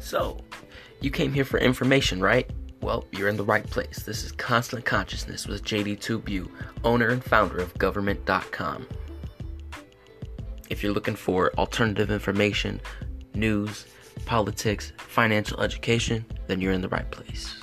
So, you came here for information, right? Well, you're in the right place. This is Constant Consciousness with JD2Bu, owner and founder of Government.com. If you're looking for alternative information, news, politics, financial education, then you're in the right place.